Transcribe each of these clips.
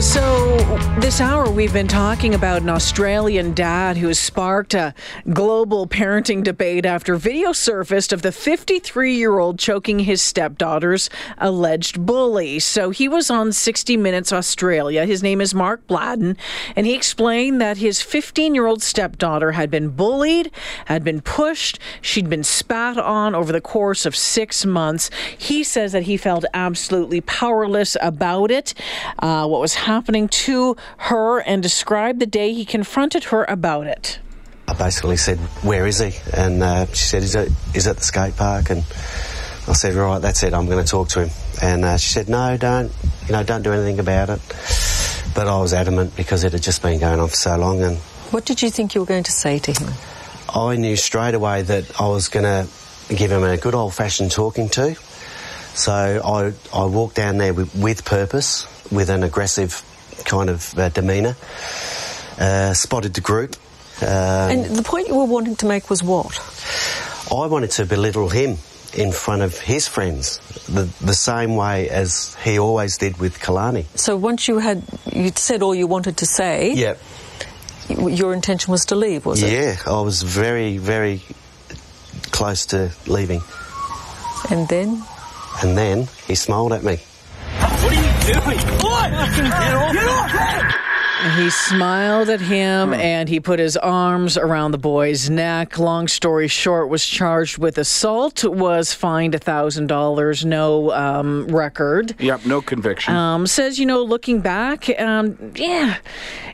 So, this hour we've been talking about an Australian dad who has sparked a global parenting debate after video surfaced of the 53 year old choking his stepdaughter's alleged bully. So, he was on 60 Minutes Australia. His name is Mark Bladden, and he explained that his 15 year old stepdaughter had been bullied, had been pushed, she'd been spat on over the course of six months. He says that he felt absolutely powerless about it. Uh, what was happening to her and described the day he confronted her about it. I basically said, "Where is he?" And uh, she said, "He's at, he's at the skate park." And I said, "Right, that's it. I'm going to talk to him." And uh, she said, "No, don't. You know, don't do anything about it." But I was adamant because it had just been going on for so long. And what did you think you were going to say to him? I knew straight away that I was going to give him a good old-fashioned talking to. So I I walked down there with, with purpose with an aggressive kind of uh, demeanour. Uh, spotted the group. Um, and the point you were wanting to make was what? I wanted to belittle him in front of his friends, the, the same way as he always did with Kalani. So once you had you'd said all you wanted to say, yeah, your intention was to leave, was it? Yeah, I was very, very close to leaving. And then? And then he smiled at me. He smiled at him and he put his arms around the boy's neck. Long story short, was charged with assault, was fined $1,000, no um, record. Yep, no conviction. Um, says, you know, looking back, um, yeah,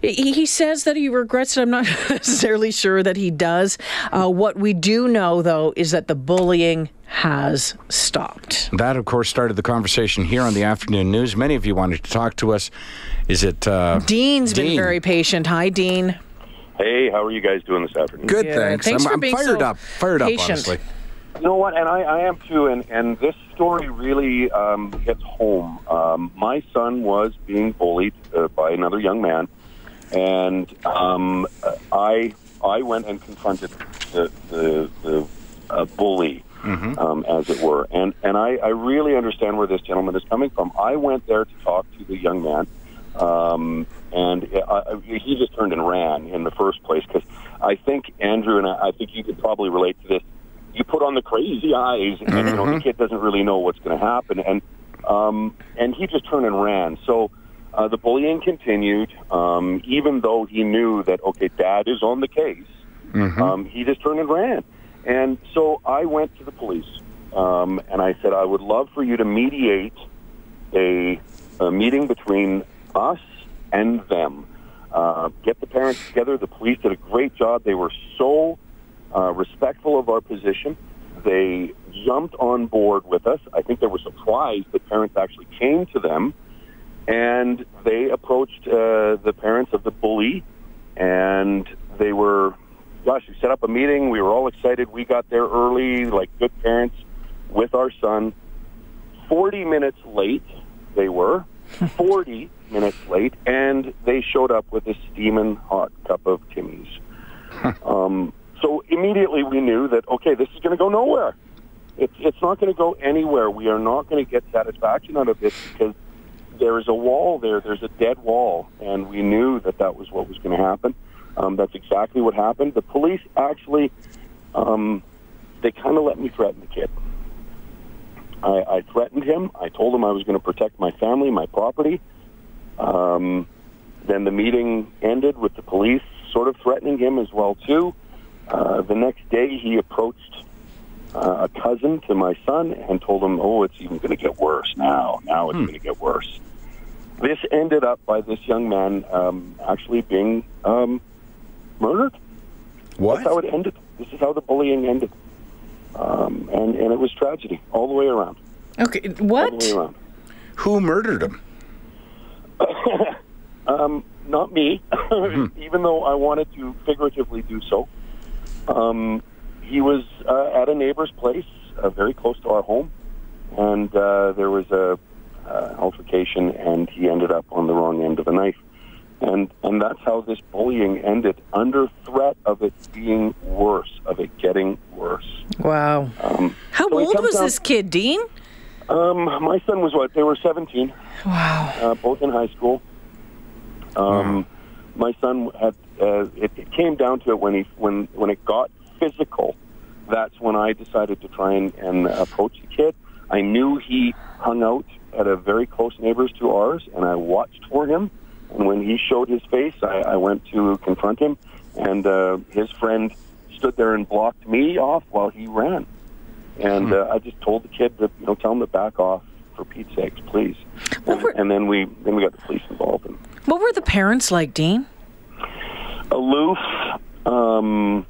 he, he, says that he regrets it. I'm not necessarily sure that he does. Uh, what we do know, though, is that the bullying has stopped. That, of course, started the conversation here on the afternoon news. Many of you wanted to talk to us. Is it uh, Dean's Dean? been very patient. Hi, Dean. Hey, how are you guys doing this afternoon? Good, Yeah, thanks. thanks I'm, for I'm being fired so up. Fired patient. up, honestly. You know what? And I, I am too. And, and this story really um, hits home. Um, my son was being bullied uh, by another young man, and um, I I went and confronted the the, the uh, bully. Mm-hmm. Um, as it were, and and I, I really understand where this gentleman is coming from. I went there to talk to the young man, um, and I, he just turned and ran in the first place because I think Andrew and I, I think you could probably relate to this. You put on the crazy eyes, and mm-hmm. you know the kid doesn't really know what's going to happen, and um, and he just turned and ran. So uh, the bullying continued, um, even though he knew that okay, Dad is on the case. Mm-hmm. Um, he just turned and ran, and so I went to the police, um, and I said I would love for you to mediate a, a meeting between us and them. Uh, get the parents together. The police did a great job. They were so uh, respectful of our position. They jumped on board with us. I think they were surprised that parents actually came to them, and they approached uh, the parents of the bully, and they were, gosh, we set up a meeting. We were all excited. We got there early, like good parents, with our son. Forty minutes late, they were. 40 minutes late, and they showed up with a steaming hot cup of Timmy's. um, so immediately we knew that, okay, this is going to go nowhere. It's, it's not going to go anywhere. We are not going to get satisfaction out of this because there is a wall there. There's a dead wall, and we knew that that was what was going to happen. Um, that's exactly what happened. The police actually, um, they kind of let me threaten the kid. I, I threatened him. I told him I was going to protect my family, my property. Um, then the meeting ended with the police sort of threatening him as well too. Uh, the next day, he approached uh, a cousin to my son and told him, "Oh, it's even going to get worse now. Now it's hmm. going to get worse." This ended up by this young man um, actually being um, murdered. What? That's how it ended. This is how the bullying ended. Um, and, and it was tragedy all the way around. Okay, what? All the way around. Who murdered him? um, not me, mm-hmm. even though I wanted to figuratively do so. Um, he was uh, at a neighbor's place, uh, very close to our home, and uh, there was a uh, altercation, and he ended up on the wrong end of a knife. And and that's how this bullying ended, under threat of it being worse, of it getting worse. Wow. Um, How so old was down- this kid, Dean? Um, my son was what? They were 17. Wow. uh, both in high school. Um, My son had uh, it, it came down to it when he when when it got physical. That's when I decided to try and, and approach the kid. I knew he hung out at a very close neighbors to ours, and I watched for him. And when he showed his face, I, I went to confront him, and uh, his friend stood there and blocked me off while he ran. And uh, I just told the kid to you know tell him to back off for Pete's sakes, please. And, and then we then we got the police involved. And What were the parents like, Dean? aloof. Um,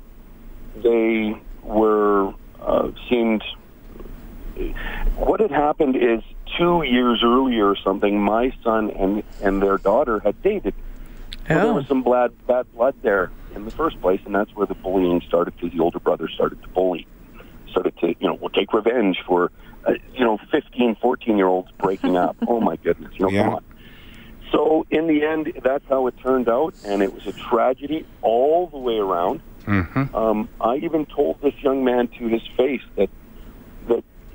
they were uh, seemed. What had happened is two years earlier or something. My son and and their daughter had dated. So there Oh. was some bad bad blood there in the first place, and that's where the bullying started because the older brother started to bully, started to you know we'll take revenge for uh, you know 15, 14 year olds breaking up. oh my goodness, you know Yeah. come on. So in the end, that's how it turned out, and it was a tragedy all the way around. Mm-hmm. Um, I even told this young man to his face that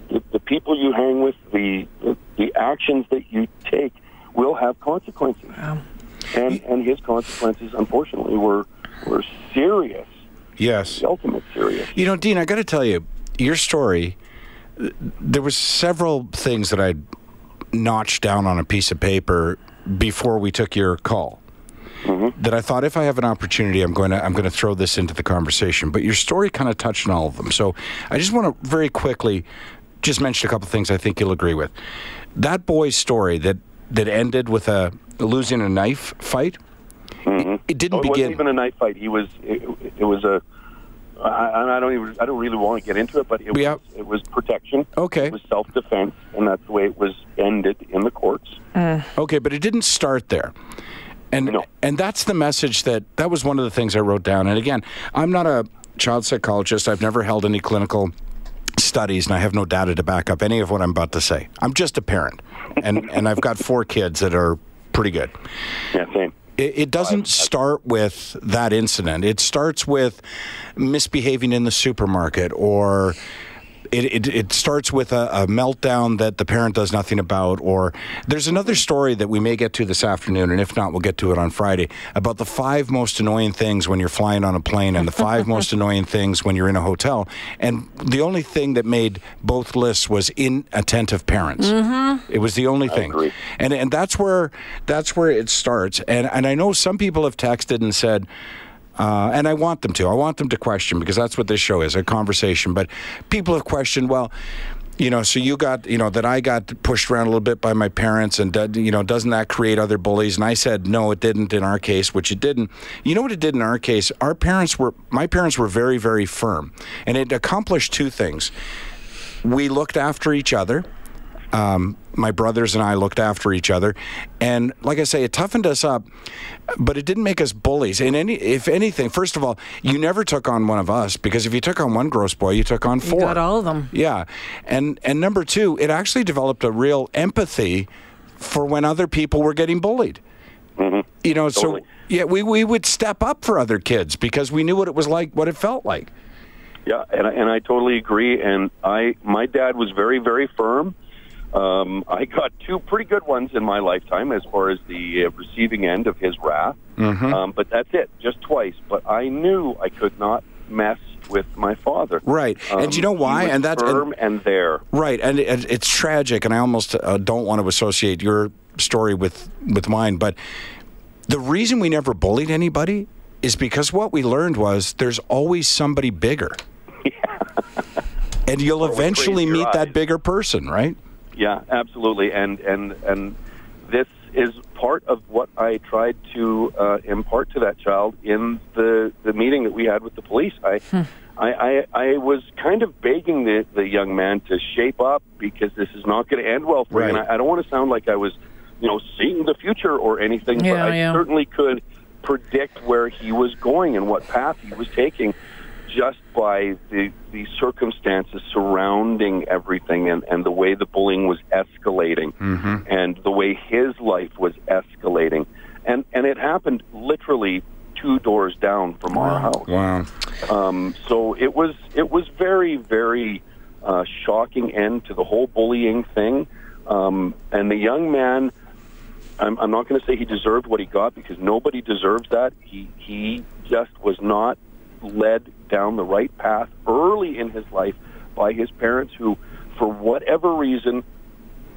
the, the people you hang with, the, the the actions that you take, will have consequences. And and his consequences, unfortunately, were were serious, Yes. the ultimate serious. You know, Dean, I got to tell you, your story. There was several things that I notched down on a piece of paper before we took your call. Mm-hmm. That I thought if I have an opportunity, I'm going to I'm going to throw this into the conversation. But your story kind of touched on all of them. So I just want to very quickly just mentioned a couple things I think you'll agree with. That boy's story that that ended with a losing a knife fight. Mm-hmm. It, it didn't Oh, it begin. wasn't even a knife fight. He was. It, it was a. I, I don't even. I don't really want to get into it, but it Yeah. was. It was protection. Okay. It was self defense, and that's the way it was ended in the courts. Okay, but it didn't start there. And No. and that's the message that that was one of the things I wrote down. And again, I'm not a child psychologist. I've never held any clinical studies and I have no data to back up any of what I'm about to say. I'm just a parent. And and I've got four kids that are pretty good. Yeah, same. It, it doesn't start with that incident. It starts with misbehaving in the supermarket or it, it, it starts with a, a meltdown that the parent does nothing about, or there's another story that we may get to this afternoon, and if not, we'll get to it on Friday about the five most annoying things when you're flying on a plane and the five most annoying things when you're in a hotel. And the only thing that made both lists was inattentive parents. Mm-hmm. It was the only thing, agree. and and that's where that's where it starts. And and I know some people have texted and said. Uh, and I want them to. I want them to question because that's what this show is a conversation. But people have questioned, well, you know, so you got, you know, that I got pushed around a little bit by my parents, and, you know, doesn't that create other bullies? And I said, no, it didn't in our case, which it didn't. You know what it did in our case? Our parents were, my parents were very, very firm. And it accomplished two things. We looked after each other. Um, my brothers and I looked after each other, and like I say, it toughened us up, but it didn't make us bullies. And any, if anything, first of all, you never took on one of us because if you took on one gross boy, you took on four. got all of them. Yeah, and and number two, it actually developed a real empathy for when other people were getting bullied. You know, Totally. so yeah, we we would step up for other kids because we knew what it was like, what it felt like. Yeah, and I, and I totally agree. And I, my dad was very, very firm. Um, I got two pretty good ones in my lifetime as far as the uh, receiving end of his wrath. Um, but that's it, just twice. But I knew I could not mess with my father. Right. And you know Um, why? And that's- and- firm and, there. Right, and it, it's tragic, and I almost uh, don't want to associate your story with with mine. But the reason we never bullied anybody is because what we learned was there's always somebody bigger, yeah. and you'll eventually meet that bigger person, right? Yeah, absolutely. And and and this is part of what I tried to uh, impart to that child in the the meeting that we had with the police. I. I, I, I was kind of begging the, the young man to shape up because this is not going to end well for him, And I, I don't want to sound like I was, you know, seeing the future or anything, but I yeah. certainly could predict where he was going and what path he was taking just by the the circumstances surrounding everything and, and the way the bullying was escalating and the way his life was escalating. and and it happened literally two doors down from our house. Wow. Um, so it was it was very very uh, shocking end to the whole bullying thing. Um, and the young man, I'm, I'm not going to say he deserved what he got because nobody deserves that. He he just was not led down the right path early in his life by his parents who, for whatever reason,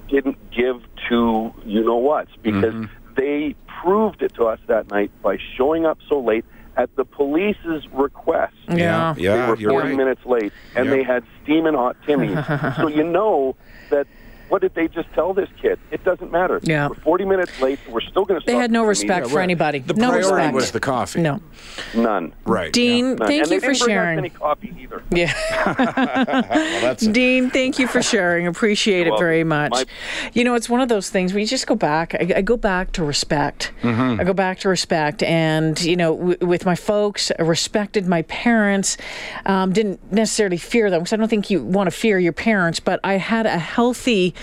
didn't give to you know what because Mm-hmm. they proved it to us that night by showing up so late at the police's request. Yeah. They Yeah, were you're 40 right. minutes late, and Yep. they had steaming hot Timmies. so you know that what did they just tell this kid? It doesn't matter. Yeah. We're 40 minutes late. We're still going to. They had no respect for anybody. The no priority respect. was the coffee. No. None. Right. Dean, None. thank and you they for didn't bring sharing. any coffee either. Yeah. Well, that's. Dean, thank you for sharing. Appreciate it You're very welcome. much. My- You know, it's one of those things we just go back. I, I go back to respect. Mm-hmm. I go back to respect, and you know, w- with my folks, I respected my parents. Um, didn't necessarily fear them because I don't think you want to fear your parents, but I had a healthy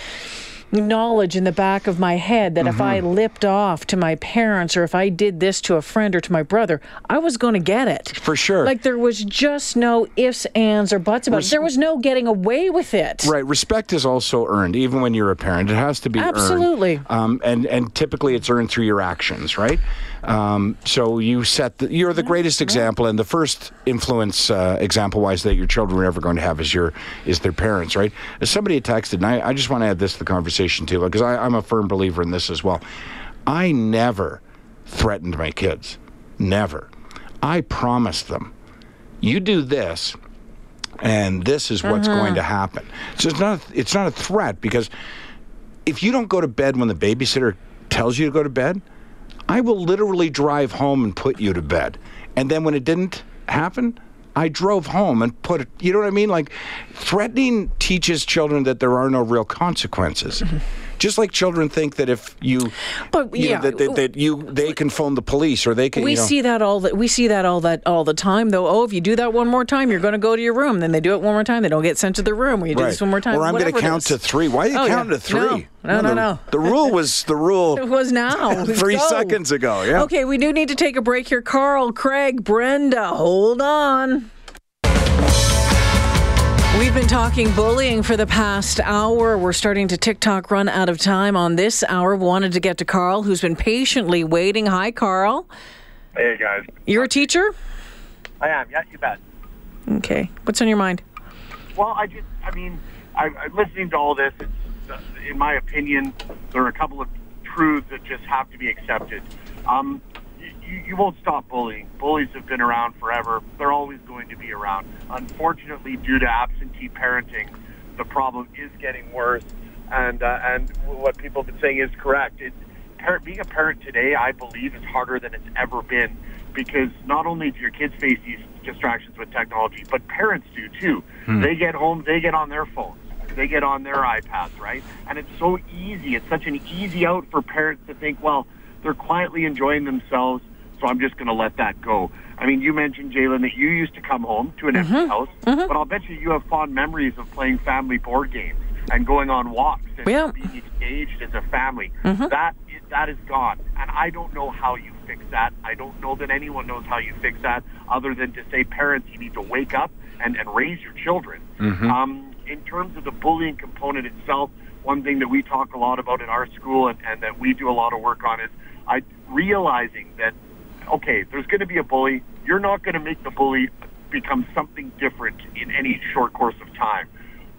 knowledge in the back of my head that if I Mm-hmm. lipped off to my parents or if I did this to a friend or to my brother, I was going to get it. For sure. Like there was just no ifs, ands, or buts about it. There was no getting away with it. Right. Respect is also earned, even when you're a parent. It has to be earned. Absolutely. Um, and and typically it's earned through your actions, right? Um, so you set the, you're the greatest example, and the first influence, uh, example-wise, that your children are ever going to have is your is their parents, right? As somebody texted, and I, I just want to add this to the conversation too, because I'm a firm believer in this as well. I never threatened my kids, never. I promised them, you do this, and this is what's going to happen. So it's not it's not a threat because if you don't go to bed when the babysitter tells you to go to bed, I will literally drive home and put you to bed. And then when it didn't happen, I drove home and put it, you know what I mean? Like threatening teaches children that there are no real consequences. Just like children think that if you, But, you know, yeah, that, that, that you they can phone the police or they can. We you know, see that all the, we see that all that all the time though. Oh, if you do that one more time, you're going to go to your room. Then they do it one more time. They don't get sent to their room. When you do Right. this one more time, Or I'm going to count to three. Why are you Oh, yeah. counting to three? No, no, no, the, no. The rule was the rule. It was now. Three Go. seconds ago, yeah. Okay, we do need to take a break here. Carl, Craig, Brenda, hold on. We've been talking bullying for the past hour. We're starting to TikTok run out of time on this hour. Wanted to get to Carl, who's been patiently waiting. Hi, Carl. Hey guys, You're a teacher? I am. Yeah, you bet. Okay. What's on your mind? Well, I just, I mean, I, I'm listening to all this. It's, in my opinion, there are a couple of truths that just have to be accepted. Um, you, you won't stop bullying. Bullies have been around forever. They're always going to be around. Unfortunately, due to absentee parenting, the problem is getting worse. And uh, and what people have been saying is correct. It, parent, being a parent today, I believe, is harder than it's ever been because not only do your kids face these distractions with technology, but parents do too. They get home, they get on their phones, they get on their iPads, right? And it's so easy. It's such an easy out for parents to think, well, they're quietly enjoying themselves, so I'm just going to let that go. I mean, you mentioned, Jalen, that you used to come home to an empty mm-hmm. house, mm-hmm. but I'll bet you you have fond memories of playing family board games and going on walks and Yeah. being engaged as a family. Mm-hmm. That is, that is gone, and I don't know how you fix that. I don't know that anyone knows how you fix that, other than to say, parents, you need to wake up and, and raise your children. Um, in terms of the bullying component itself, one thing that we talk a lot about in our school and, and that we do a lot of work on is I realizing that okay, there's going to be a bully. You're not going to make the bully become something different in any short course of time.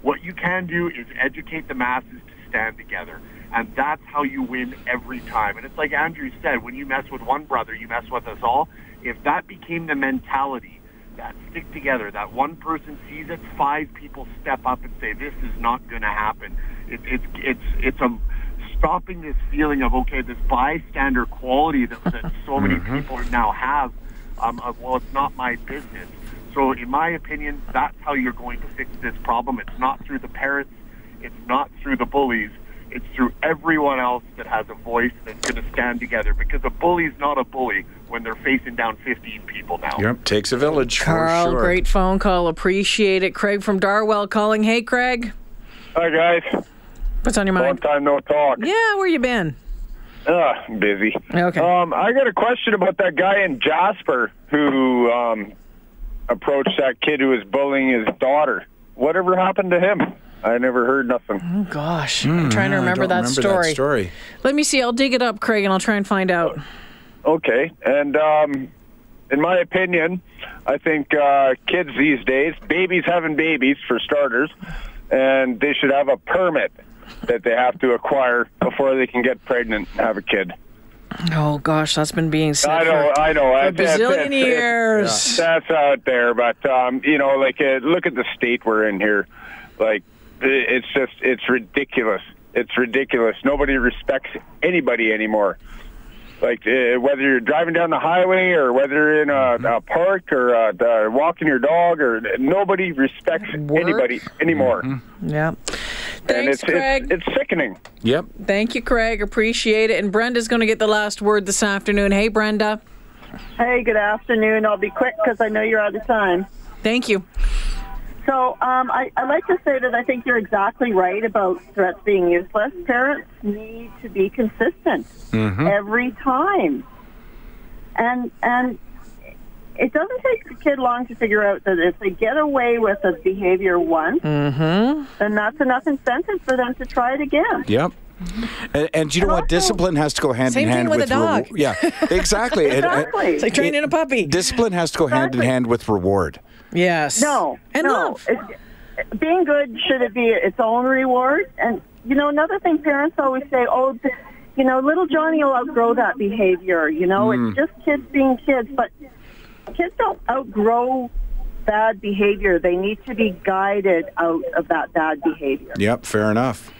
What you can do is educate the masses to stand together. And that's how you win every time. And it's like Andrew said, when you mess with one brother, you mess with us all. If that became the mentality, that stick together, that one person sees it, five people step up and say, this is not going to happen. It, it's, it's, it's a, stopping this feeling of, okay, this bystander quality that, that so many people now have, um, of, well, it's not my business. So, in my opinion, that's how you're going to fix this problem. It's not through the parents, it's not through the bullies, it's through everyone else that has a voice that's going to stand together. Because a bully's not a bully when they're facing down 15 people now. Yep, takes a village. Carl, for sure. great phone call. Appreciate it. Craig from Darwell calling. Hey, Craig. Hi guys, What's on your mind? long mind? time no talk. Yeah, where you been? Uh, busy. Okay. Um, I got a question about that guy in Jasper who um, approached that kid who was bullying his daughter. Whatever happened to him? I never heard nothing. Oh gosh, I'm trying to Hmm, I remember, don't that, remember story. that story. Let me see. I'll dig it up, Craig, and I'll try and find out. Okay, and um, in my opinion, I think uh, kids these days, babies having babies for starters, and they should have a permit that they have to acquire before they can get pregnant and have a kid. Oh gosh, that's been being said I know, for, I know. for that's- bazillion that's- years. That's out there, but um, you know, like uh, look at the state we're in here. Like it's just it's ridiculous. It's ridiculous. Nobody respects anybody anymore. Like uh, whether you're driving down the highway or whether you're in a, a park or uh, uh, walking your dog, or nobody respects Work. anybody anymore. Yeah. and Thanks, it's, Craig. it's it's sickening. Yep. Thank you, Craig. Appreciate it. And Brenda's going to get the last word this afternoon. Hey, Brenda. Hey, good afternoon. I'll be quick because I know you're out of time. Thank you. So um, I, I like to say that I think you're exactly right about threats being useless. Parents need to be consistent mm-hmm. every time, and and it doesn't take the kid long to figure out that if they get away with a behavior once, mm-hmm. then that's enough incentive for them to try it again. Yep. Mm-hmm. And, and you know And what? also- Discipline has to go hand in hand thing with a reward. dog. Yeah, exactly. And- and Exactly. It's like training a puppy. discipline has to go hand in hand with reward. Yes. No, And no. love. It, being good should it be its own reward? And you know, another thing parents always say, "Oh, you know, little Johnny will outgrow that behavior." You know, it's mm. just kids being kids, but kids don't outgrow bad behavior. They need to be guided out of that bad behavior. Yep, fair enough.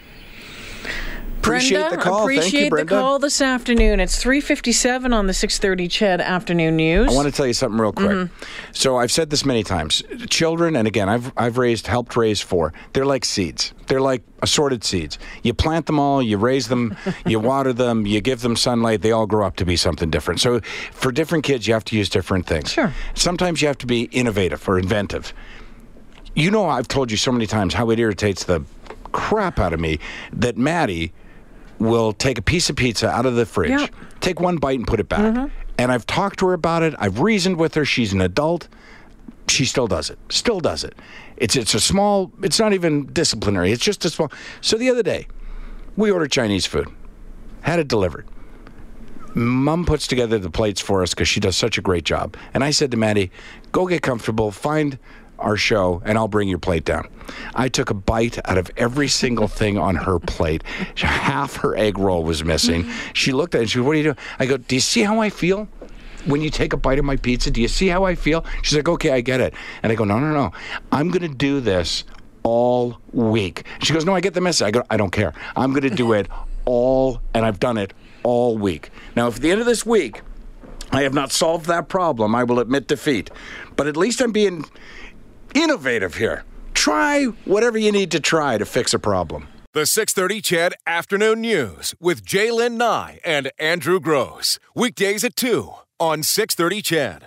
Appreciate Brenda, the call. Appreciate Thank you, Brenda. the call this afternoon. It's 3:57 on the 6:30 Ched Afternoon News. I want to tell you something real quick. Mm-hmm. So I've said this many times. Children, and again, I've I've raised, helped raise four. They're like seeds. They're like assorted seeds. You plant them all, you raise them, you water them, you give them sunlight. They all grow up to be something different. So for different kids, you have to use different things. Sure. Sometimes you have to be innovative or inventive. You know, I've told you so many times how it irritates the crap out of me that Maddie will take a piece of pizza out of the fridge, Yep. take one bite and put it back. Mm-hmm. And I've talked to her about it. I've reasoned with her. She's an adult. She still does it. Still does it. It's it's a small. It's not even disciplinary. It's just a small. So the other day, we ordered Chinese food, had it delivered. Mom puts together the plates for us because she does such a great job. And I said to Maddie, "Go get comfortable. Find." Our show, and I'll bring your plate down. I took a bite out of every single thing on her plate. Half her egg roll was missing. Mm-hmm. She looked at it and she said, What are you doing? I go, Do you see how I feel? when you take a bite of my pizza, do you see how I feel? She's like, okay, I get it. And I go, no, no, no. I'm going to do this all week. She goes, no, I get the message. I go, I don't care. I'm going to do it all, and I've done it all week. Now, if at the end of this week, I have not solved that problem, I will admit defeat. But at least I'm being innovative here. Try whatever you need to try to fix a problem. The 630 CHED Afternoon News with Jaylen Nye and Andrew Gross. Weekdays at 2 on 630 CHED.